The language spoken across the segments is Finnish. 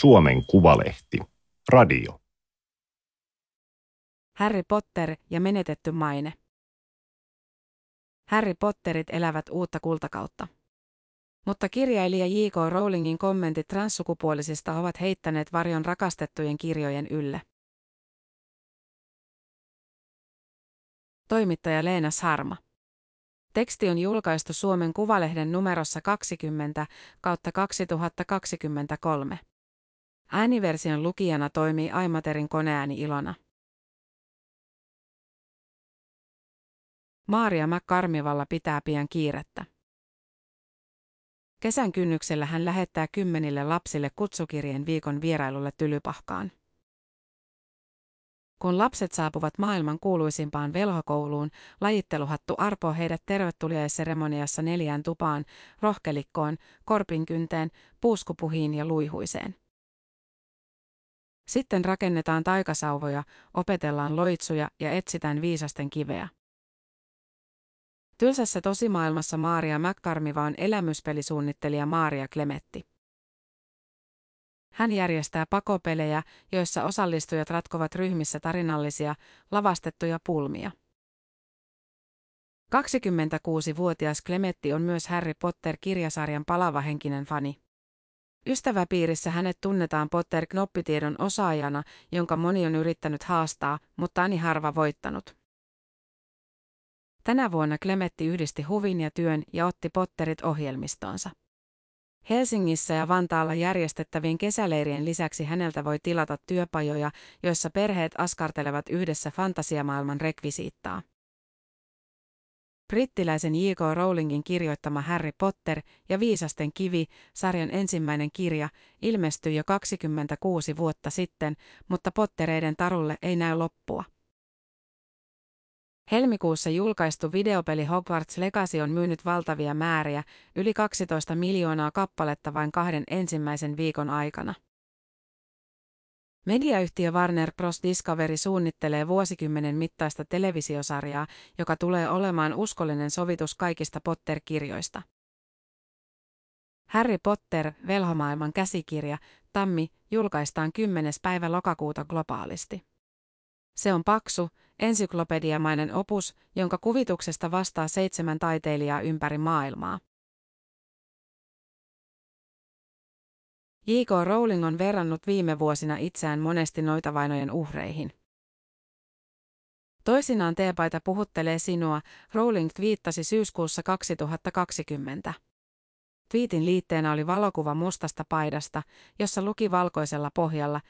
Suomen Kuvalehti. Radio. Harry Potter ja menetetty maine. Harry Potterit elävät uutta kultakautta. Mutta kirjailija J.K. Rowlingin kommentit transsukupuolisista ovat heittäneet varjon rakastettujen kirjojen ylle. Toimittaja Leena Sarma. Teksti on julkaistu Suomen Kuvalehden numerossa 20 kautta 2023. Ääniversion lukijana toimii Aimaterin koneääni Ilona. Maaria McCarmivalla pitää pian kiirettä. Kesän kynnyksellä hän lähettää kymmenille lapsille kutsukirjeen viikon vierailulle Tylypahkaan. Kun lapset saapuvat maailman kuuluisimpaan velhokouluun, lajitteluhattu arpoo heidät tervetuliaisseremoniassa neljään tupaan, rohkelikkoon, korpinkynteen, puuskupuhiin ja luihuiseen. Sitten rakennetaan taikasauvoja, opetellaan loitsuja ja etsitään viisasten kiveä. Tylsässä tosimaailmassa Maaria McCarmiva on elämyspelisuunnittelija Maaria Klemetti. Hän järjestää pakopelejä, joissa osallistujat ratkovat ryhmissä tarinallisia, lavastettuja pulmia. 26-vuotias Klemetti on myös Harry Potter-kirjasarjan palavahenkinen fani. Ystäväpiirissä hänet tunnetaan Potter-knoppitiedon osaajana, jonka moni on yrittänyt haastaa, mutta ani harva voittanut. Tänä vuonna Klemetti yhdisti huvin ja työn ja otti Potterit ohjelmistoonsa. Helsingissä ja Vantaalla järjestettävien kesäleirien lisäksi häneltä voi tilata työpajoja, joissa perheet askartelevat yhdessä fantasiamaailman rekvisiittaa. Brittiläisen J.K. Rowlingin kirjoittama Harry Potter ja Viisasten kivi, sarjan ensimmäinen kirja, ilmestyi jo 26 vuotta sitten, mutta Pottereiden tarulle ei näy loppua. Helmikuussa julkaistu videopeli Hogwarts Legacy on myynyt valtavia määriä, yli 12 miljoonaa kappaletta vain kahden ensimmäisen viikon aikana. Mediayhtiö Warner Bros. Discovery suunnittelee vuosikymmenen mittaista televisiosarjaa, joka tulee olemaan uskollinen sovitus kaikista Potter-kirjoista. Harry Potter, velhomaailman käsikirja, Tammi, julkaistaan 10. päivä lokakuuta globaalisti. Se on paksu, ensyklopediamainen opus, jonka kuvituksesta vastaa seitsemän taiteilijaa ympäri maailmaa. J.K. Rowling on verrannut viime vuosina itseään monesti noitavainojen uhreihin. Toisinaan teepaita puhuttelee sinua, Rowling twiittasi syyskuussa 2020. Twiitin liitteenä oli valokuva mustasta paidasta, jossa luki valkoisella pohjalla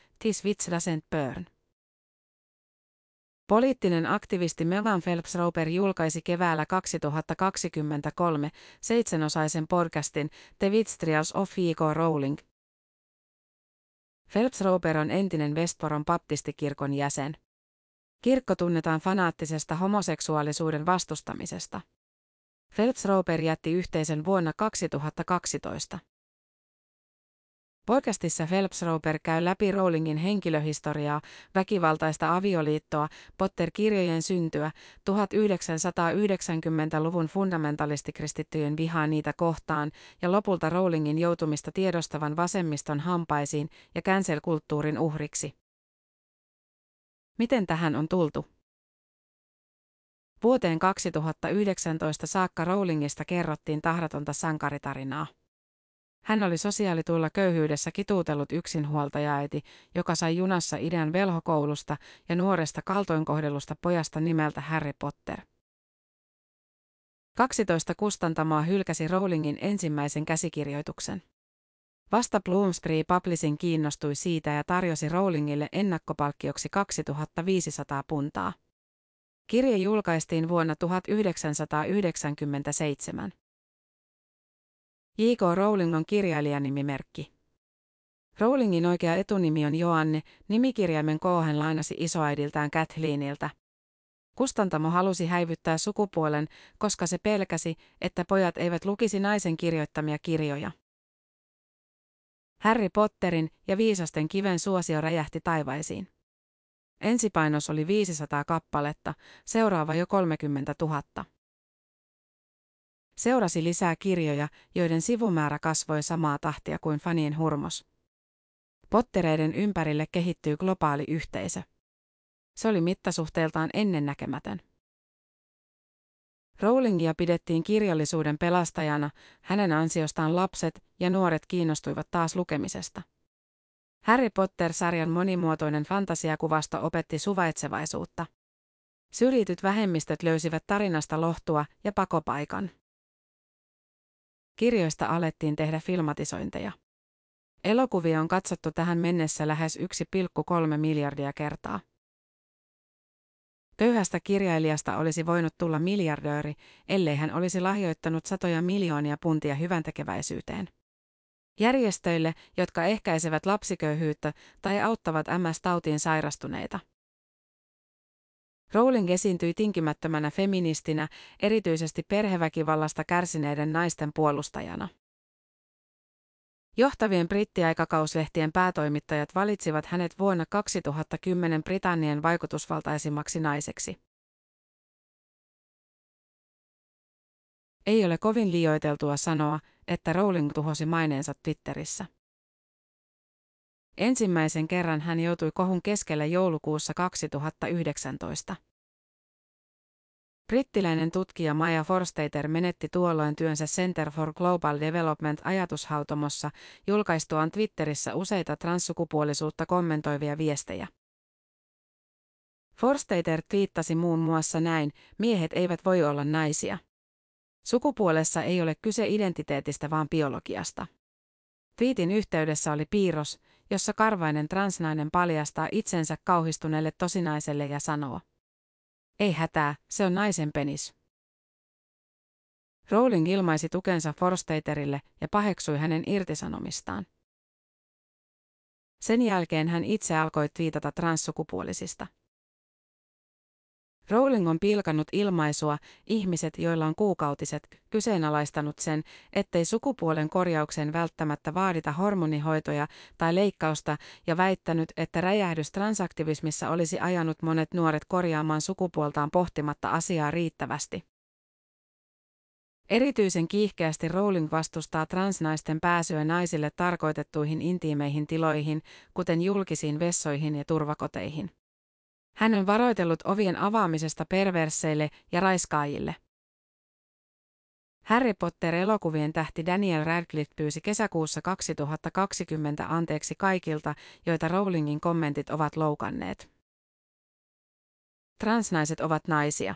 witch doesn't burn. Poliittinen aktivisti Megan Phelps-Roper julkaisi keväällä 2023 seitsemänosaisen podcastin The Witch Trials of J.K. Rowling. Phelps-Roper on entinen Westporon baptistikirkon jäsen. Kirkko tunnetaan fanaattisesta homoseksuaalisuuden vastustamisesta. Phelps-Roper jätti yhteisön vuonna 2012. Podcastissa Phelps-Roper käy läpi Rowlingin henkilöhistoriaa, väkivaltaista avioliittoa, Potter-kirjojen syntyä, 1990-luvun fundamentalistikristittyjen vihaa niitä kohtaan ja lopulta Rowlingin joutumista tiedostavan vasemmiston hampaisiin ja cancel-kulttuurin uhriksi. Miten tähän on tultu? Vuoteen 2019 saakka Rowlingista kerrottiin tahratonta sankaritarinaa. Hän oli sosiaalituilla köyhyydessä kituutellut yksinhuoltajaäiti, joka sai junassa idän velhokoulusta ja nuoresta kaltoinkohdellusta pojasta nimeltä Harry Potter. 12 kustantamoa hylkäsi Rowlingin ensimmäisen käsikirjoituksen. Vasta Bloomsbury Publishing kiinnostui siitä ja tarjosi Rowlingille ennakkopalkkioksi 2500 puntaa. Kirje julkaistiin vuonna 1997. J.K. Rowling on kirjailijanimimerkki. Rowlingin oikea etunimi on Joanne, nimikirjaimen K hän lainasi isoäidiltään Kathleeniltä. Kustantamo halusi häivyttää sukupuolen, koska se pelkäsi, että pojat eivät lukisi naisen kirjoittamia kirjoja. Harry Potterin ja viisasten kiven suosio räjähti taivaisiin. Ensipainos oli 500 kappaletta, seuraava jo 30 000. Seurasi lisää kirjoja, joiden sivumäärä kasvoi samaa tahtia kuin fanien hurmos. Pottereiden ympärille kehittyy globaali yhteisö. Se oli mittasuhteeltaan ennennäkemätön. Rowlingia pidettiin kirjallisuuden pelastajana, hänen ansiostaan lapset ja nuoret kiinnostuivat taas lukemisesta. Harry Potter-sarjan monimuotoinen fantasiakuvasto opetti suvaitsevaisuutta. Syrjityt vähemmistöt löysivät tarinasta lohtua ja pakopaikan. Kirjoista alettiin tehdä filmatisointeja. Elokuvia on katsottu tähän mennessä lähes 1,3 miljardia kertaa. Köyhästä kirjailijasta olisi voinut tulla miljardööri, ellei hän olisi lahjoittanut satoja miljoonia puntia hyväntekeväisyyteen. Järjestöille, jotka ehkäisevät lapsiköyhyyttä tai auttavat MS-tautiin sairastuneita. Rowling esiintyi tinkimättömänä feministinä, erityisesti perheväkivallasta kärsineiden naisten puolustajana. Johtavien brittiaikakauslehtien päätoimittajat valitsivat hänet vuonna 2010 Britannian vaikutusvaltaisimmaksi naiseksi. Ei ole kovin liioiteltua sanoa, että Rowling tuhosi maineensa Twitterissä. Ensimmäisen kerran hän joutui kohun keskelle joulukuussa 2019. Brittiläinen tutkija Maja Forstater menetti tuolloin työnsä Center for Global Development ajatushautomossa julkaistuaan Twitterissä useita transsukupuolisuutta kommentoivia viestejä. Forstater twiittasi muun muassa näin, miehet eivät voi olla naisia. Sukupuolessa ei ole kyse identiteetistä vaan biologiasta. Twiitin yhteydessä oli piirros, jossa karvainen transnainen paljastaa itsensä kauhistuneelle tosinaiselle ja sanoo. Ei hätää, se on naisen penis. Rowling ilmaisi tukensa Forstaterille ja paheksui hänen irtisanomistaan. Sen jälkeen hän itse alkoi twiitata transsukupuolisista. Rowling on pilkannut ilmaisua, ihmiset joilla on kuukautiset, kyseenalaistanut sen, ettei sukupuolen korjauksen välttämättä vaadita hormonihoitoja tai leikkausta ja väittänyt, että räjähdys transaktivismissa olisi ajanut monet nuoret korjaamaan sukupuoltaan pohtimatta asiaa riittävästi. Erityisen kiihkeästi Rowling vastustaa transnaisten pääsyä naisille tarkoitettuihin intiimeihin tiloihin, kuten julkisiin vessoihin ja turvakoteihin. Hän on varoitellut ovien avaamisesta perverseille ja raiskaajille. Harry Potter-elokuvien tähti Daniel Radcliffe pyysi kesäkuussa 2020 anteeksi kaikilta, joita Rowlingin kommentit ovat loukanneet. Transnaiset ovat naisia.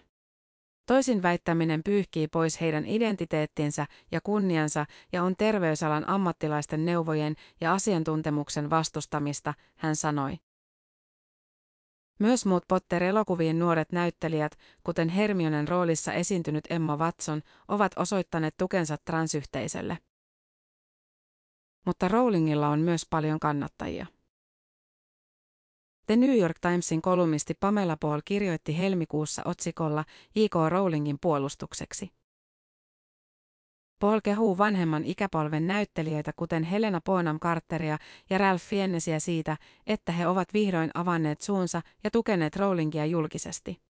Toisin väittäminen pyyhkii pois heidän identiteettinsä ja kunniansa ja on terveysalan ammattilaisten neuvojen ja asiantuntemuksen vastustamista, hän sanoi. Myös muut Potter-elokuvien nuoret näyttelijät, kuten Hermionen roolissa esiintynyt Emma Watson, ovat osoittaneet tukensa transyhteisölle. Mutta Rowlingilla on myös paljon kannattajia. The New York Timesin kolumnisti Pamela Paul kirjoitti helmikuussa otsikolla J.K. Rowlingin puolustukseksi. Paul kehuu vanhemman ikäpolven näyttelijöitä kuten Helena Bonham Carteria ja Ralph Fiennesiä siitä, että he ovat vihdoin avanneet suunsa ja tukeneet Rowlingia julkisesti.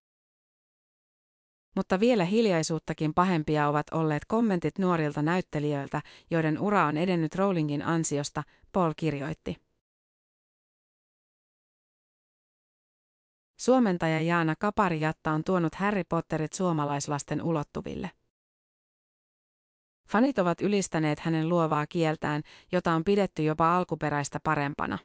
Mutta vielä hiljaisuuttakin pahempia ovat olleet kommentit nuorilta näyttelijöiltä, joiden ura on edennyt Rowlingin ansiosta, Paul kirjoitti. Suomentaja Jaana Kaparijatta on tuonut Harry Potterit suomalaislasten ulottuville. Fanit ovat ylistäneet hänen luovaa kieltään, jota on pidetty jopa alkuperäistä parempana.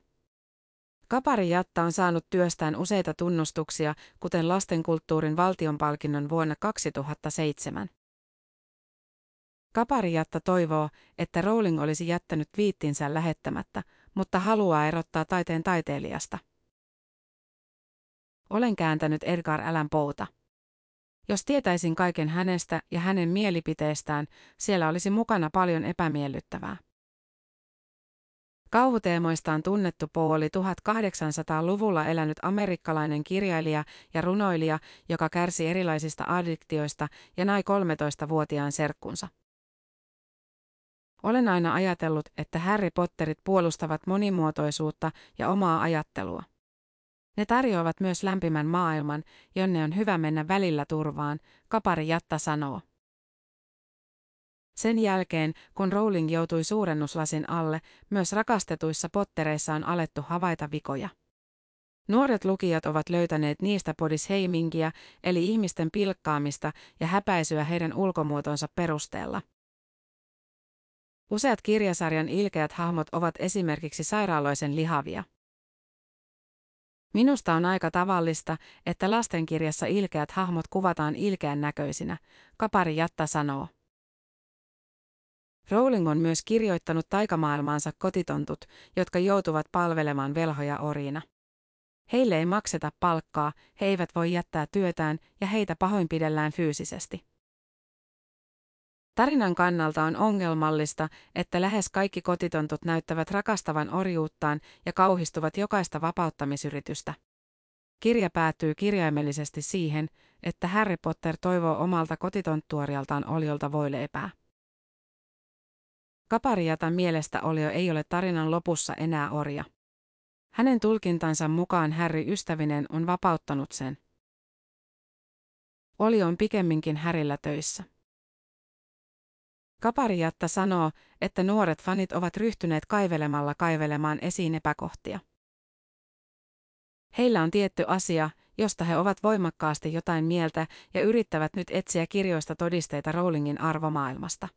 Kapari Jatta on saanut työstään useita tunnustuksia, kuten lastenkulttuurin valtionpalkinnon vuonna 2007. Kapari Jatta toivoo, että Rowling olisi jättänyt viittinsä lähettämättä, mutta haluaa erottaa taiteen taiteilijasta. Olen kääntänyt Edgar Allan Poota. Jos tietäisin kaiken hänestä ja hänen mielipiteestään, siellä olisi mukana paljon epämiellyttävää. Kauhuteemoistaan tunnettu Poe oli 1800-luvulla elänyt amerikkalainen kirjailija ja runoilija, joka kärsi erilaisista addiktioista ja nai 13-vuotiaan serkkunsa. Olen aina ajatellut, että Harry Potterit puolustavat monimuotoisuutta ja omaa ajattelua. Ne tarjoavat myös lämpimän maailman, jonne on hyvä mennä välillä turvaan, Kapari Jatta sanoo. Sen jälkeen, kun Rowling joutui suurennuslasin alle, myös rakastetuissa pottereissa on alettu havaita vikoja. Nuoret lukijat ovat löytäneet niistä podisheimingiä, eli ihmisten pilkkaamista ja häpäisyä heidän ulkomuotonsa perusteella. Useat kirjasarjan ilkeät hahmot ovat esimerkiksi sairaaloisen lihavia. Minusta on aika tavallista, että lastenkirjassa ilkeät hahmot kuvataan ilkeän näköisinä, Kapari Jatta sanoo. Rowling on myös kirjoittanut taikamaailmaansa kotitontut, jotka joutuvat palvelemaan velhoja oriina. Heille ei makseta palkkaa, he eivät voi jättää työtään ja heitä pahoinpidellään fyysisesti. Tarinan kannalta on ongelmallista, että lähes kaikki kotitontut näyttävät rakastavan orjuuttaan ja kauhistuvat jokaista vapauttamisyritystä. Kirja päättyy kirjaimellisesti siihen, että Harry Potter toivoo omalta kotitonttuorialtaan Oljolta voileipää. Kapariatan mielestä Olio ei ole tarinan lopussa enää orja. Hänen tulkintansa mukaan Harry ystävinen on vapauttanut sen. Oli on pikemminkin Härillä töissä. Kaparijatta sanoo, että nuoret fanit ovat ryhtyneet kaivelemalla kaivelemaan esiin epäkohtia. Heillä on tietty asia, josta he ovat voimakkaasti jotain mieltä ja yrittävät nyt etsiä kirjoista todisteita Rowlingin arvomaailmasta.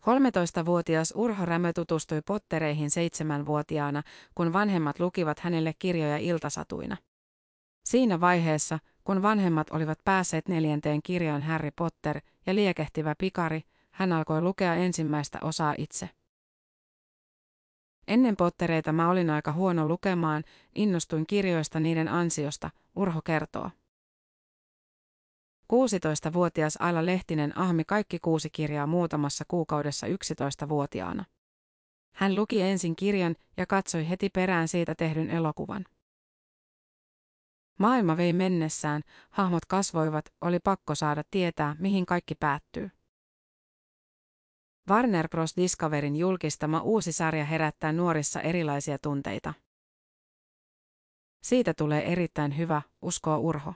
13-vuotias Urho Rämö tutustui Pottereihin seitsemänvuotiaana, kun vanhemmat lukivat hänelle kirjoja iltasatuina. Siinä vaiheessa, kun vanhemmat olivat päässeet neljänteen kirjaan Harry Potter ja liekehtivä pikari, hän alkoi lukea ensimmäistä osaa itse. Ennen Pottereita mä olin aika huono lukemaan, innostuin kirjoista niiden ansiosta, Urho kertoo. 16-vuotias Aila Lehtinen ahmi kaikki kuusi kirjaa muutamassa kuukaudessa 11-vuotiaana. Hän luki ensin kirjan ja katsoi heti perään siitä tehdyn elokuvan. Maailma vei mennessään, hahmot kasvoivat, oli pakko saada tietää, mihin kaikki päättyy. Warner Bros. Discoverin julkistama uusi sarja herättää nuorissa erilaisia tunteita. Siitä tulee erittäin hyvä, uskoo Urho.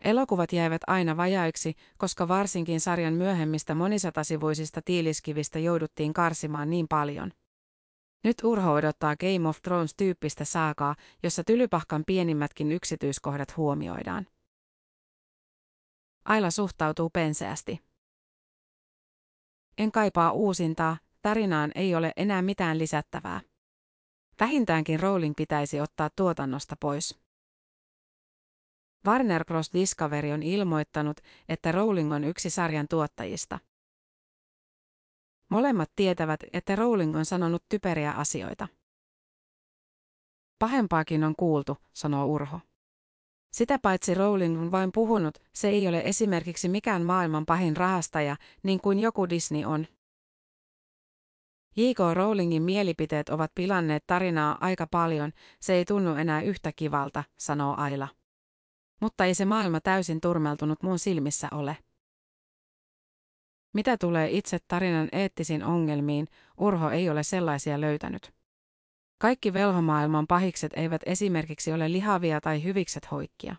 Elokuvat jäivät aina vajaiksi, koska varsinkin sarjan myöhemmistä monisatasivuisista tiiliskivistä jouduttiin karsimaan niin paljon. Nyt Urho odottaa Game of Thrones-tyyppistä saakaa, jossa tylypahkan pienimmätkin yksityiskohdat huomioidaan. Aila suhtautuu penseästi. En kaipaa uusintaa, tarinaan ei ole enää mitään lisättävää. Vähintäänkin Rowling pitäisi ottaa tuotannosta pois. Warner Bros. Discovery on ilmoittanut, että Rowling on yksi sarjan tuottajista. Molemmat tietävät, että Rowling on sanonut typeriä asioita. Pahempaakin on kuultu, sanoo Urho. Sitä paitsi Rowling on vain puhunut, se ei ole esimerkiksi mikään maailman pahin rahastaja, niin kuin joku Disney on. J.K. Rowlingin mielipiteet ovat pilanneet tarinaa aika paljon, se ei tunnu enää yhtä kivalta, sanoo Aila. Mutta ei se maailma täysin turmeltunut mun silmissä ole. Mitä tulee itse tarinan eettisiin ongelmiin, Urho ei ole sellaisia löytänyt. Kaikki velhomaailman pahikset eivät esimerkiksi ole lihavia tai hyvikset hoikkia.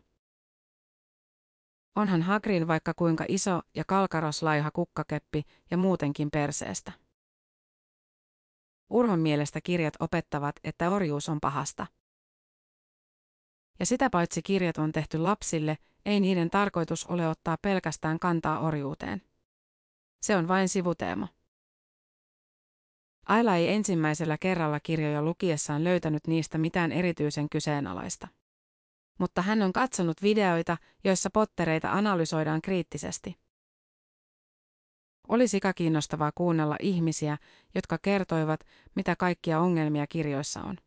Onhan Hagrin vaikka kuinka iso ja kalkaroslaiha kukkakeppi ja muutenkin perseestä. Urhon mielestä kirjat opettavat, että orjuus on pahasta. Ja sitä paitsi kirjat on tehty lapsille, ei niiden tarkoitus ole ottaa pelkästään kantaa orjuuteen. Se on vain sivuteema. Aila ei ensimmäisellä kerralla kirjoja lukiessaan löytänyt niistä mitään erityisen kyseenalaista. Mutta hän on katsonut videoita, joissa pottereita analysoidaan kriittisesti. Oli sika kiinnostavaa kuunnella ihmisiä, jotka kertoivat, mitä kaikkia ongelmia kirjoissa on.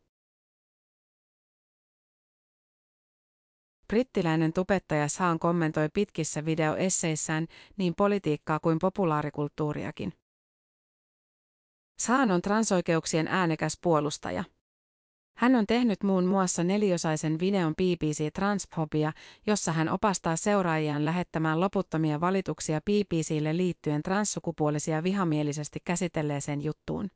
Brittiläinen tubettaja Saan kommentoi pitkissä videoesseissään niin politiikkaa kuin populaarikulttuuriakin. Saan on transoikeuksien äänekäs puolustaja. Hän on tehnyt muun muassa neliosaisen videon BBC Transphobia, jossa hän opastaa seuraajiaan lähettämään loputtomia valituksia BBClle liittyen transsukupuolisia vihamielisesti käsitelleeseen juttuun.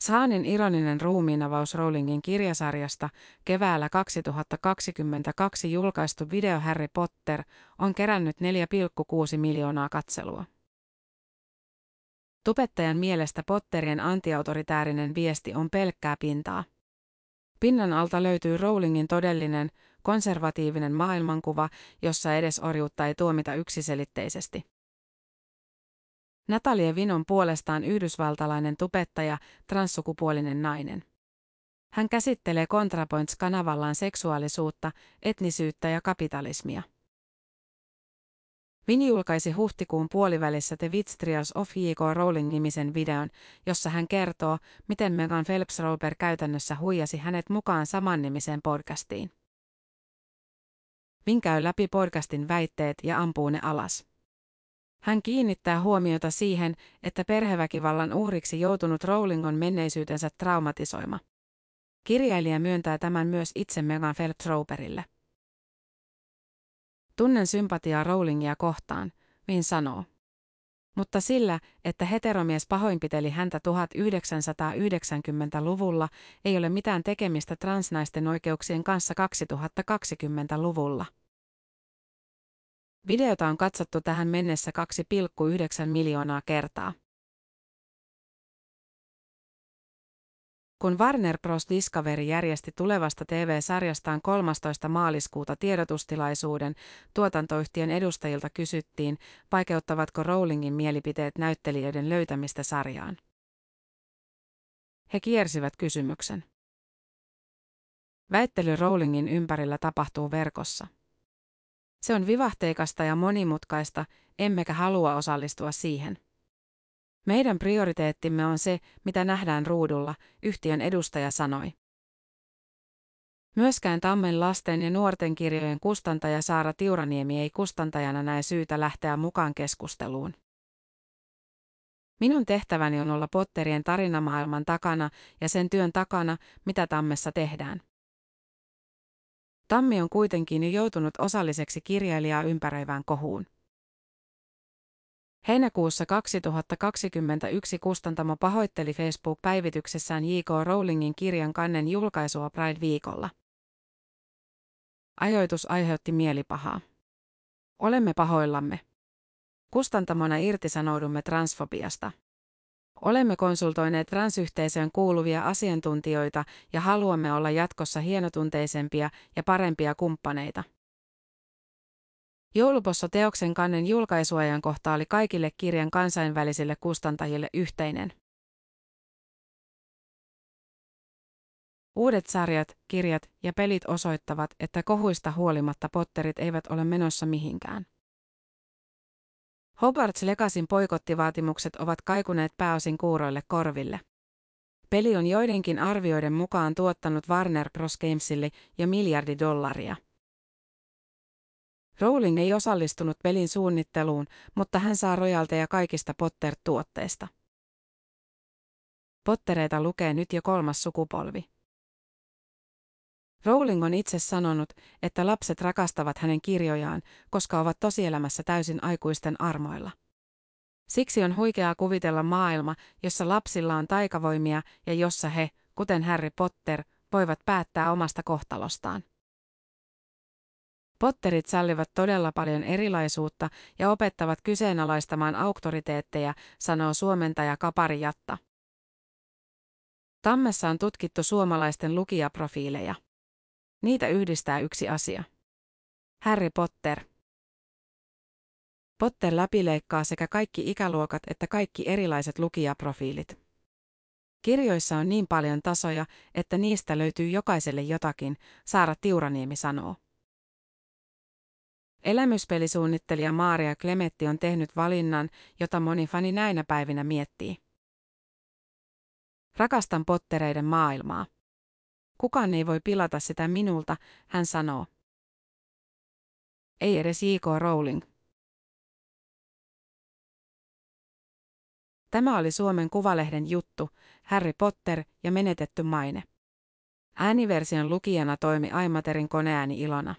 Saanin ironinen ruumiinavaus Rowlingin kirjasarjasta keväällä 2022 julkaistu video Harry Potter on kerännyt 4,6 miljoonaa katselua. Tupettajan mielestä Potterien antiautoritäärinen viesti on pelkkää pintaa. Pinnan alta löytyy Rowlingin todellinen, konservatiivinen maailmankuva, jossa edes orjuutta ei tuomita yksiselitteisesti. Natalie Vinon puolestaan yhdysvaltalainen tupettaja, transsukupuolinen nainen. Hän käsittelee ContraPoints-kanavallaan seksuaalisuutta, etnisyyttä ja kapitalismia. Vin julkaisi huhtikuun puolivälissä The Witch Trials of J.K. Rowling-nimisen videon, jossa hän kertoo, miten Megan Phelps-Roper käytännössä huijasi hänet mukaan samannimiseen podcastiin. Vin käy läpi podcastin väitteet ja ampuu ne alas. Hän kiinnittää huomiota siihen, että perheväkivallan uhriksi joutunut Rowling on menneisyytensä traumatisoima. Kirjailija myöntää tämän myös itse Megan Phelps-Roperille. Tunnen sympatiaa Rowlingia kohtaan, Vin sanoo. Mutta sillä, että heteromies pahoinpiteli häntä 1990-luvulla, ei ole mitään tekemistä transnaisten oikeuksien kanssa 2020-luvulla. Videota on katsottu tähän mennessä 2,9 miljoonaa kertaa. Kun Warner Bros. Discovery järjesti tulevasta TV-sarjastaan 13. maaliskuuta tiedotustilaisuuden, tuotantoyhtiön edustajilta kysyttiin, vaikeuttavatko Rowlingin mielipiteet näyttelijöiden löytämistä sarjaan. He kiersivät kysymyksen. Väittely Rowlingin ympärillä tapahtuu verkossa. Se on vivahteikasta ja monimutkaista, emmekä halua osallistua siihen. Meidän prioriteettimme on se, mitä nähdään ruudulla, yhtiön edustaja sanoi. Myöskään Tammen lasten ja nuorten kirjojen kustantaja Saara Tiuraniemi ei kustantajana näe syytä lähteä mukaan keskusteluun. Minun tehtäväni on olla Potterien tarinamaailman takana ja sen työn takana, mitä Tammessa tehdään. Tammi on kuitenkin jo joutunut osalliseksi kirjailijaa ympäröivään kohuun. Heinäkuussa 2021 kustantamo pahoitteli Facebook-päivityksessään J.K. Rowlingin kirjan kannen julkaisua Pride-viikolla. Ajoitus aiheutti mielipahaa. Olemme pahoillamme. Kustantamona irtisanoudumme transfobiasta. Olemme konsultoineet transyhteisöön kuuluvia asiantuntijoita ja haluamme olla jatkossa hienotunteisempia ja parempia kumppaneita. Joulupossa teoksen kannen julkaisuajankohta oli kaikille kirjan kansainvälisille kustantajille yhteinen. Uudet sarjat, kirjat ja pelit osoittavat, että kohuista huolimatta Potterit eivät ole menossa mihinkään. Hogwarts Legasin poikottivaatimukset ovat kaikuneet pääosin kuuroille korville. Peli on joidenkin arvioiden mukaan tuottanut Warner Bros. Gamesille jo miljardi dollaria. Rowling ei osallistunut pelin suunnitteluun, mutta hän saa rojalteja kaikista Potter-tuotteista. Pottereita lukee nyt jo kolmas sukupolvi. Rowling on itse sanonut, että lapset rakastavat hänen kirjojaan, koska ovat tosielämässä täysin aikuisten armoilla. Siksi on huikeaa kuvitella maailma, jossa lapsilla on taikavoimia ja jossa he, kuten Harry Potter, voivat päättää omasta kohtalostaan. Potterit sallivat todella paljon erilaisuutta ja opettavat kyseenalaistamaan auktoriteetteja, sanoo suomentaja Kapari Jatta. Tammessa on tutkittu suomalaisten lukijaprofiileja. Niitä yhdistää yksi asia. Harry Potter. Potter läpileikkaa sekä kaikki ikäluokat että kaikki erilaiset lukijaprofiilit. Kirjoissa on niin paljon tasoja, että niistä löytyy jokaiselle jotakin, Saara Tiuraniemi sanoo. Elämyspelisuunnittelija Maaria Klemetti on tehnyt valinnan, jota moni fani näinä päivinä miettii. Rakastan pottereiden maailmaa. Kukaan ei voi pilata sitä minulta, hän sanoo. Ei edes J.K. Rowling. Tämä oli Suomen Kuvalehden juttu, Harry Potter ja menetetty maine. Ääniversion lukijana toimi Aimaterin koneääni Ilona.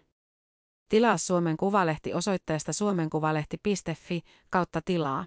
Tilaa Suomen Kuvalehti osoitteesta suomenkuvalehti.fi kautta tilaa.